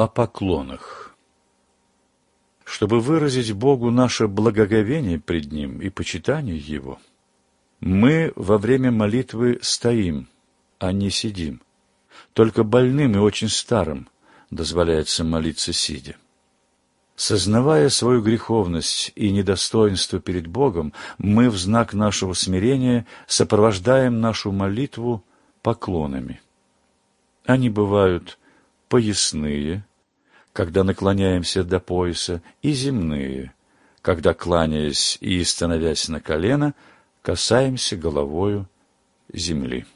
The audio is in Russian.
О поклонах. Чтобы выразить Богу наше благоговение пред Ним и почитание Его, мы во время молитвы стоим, а не сидим. Только больным и очень старым дозволяется молиться сидя. Сознавая свою греховность и недостоинство перед Богом, мы в знак нашего смирения сопровождаем нашу молитву поклонами. Они бывают поясные, когда наклоняемся до пояса, и земные, когда, кланяясь и становясь на колено, касаемся головою земли.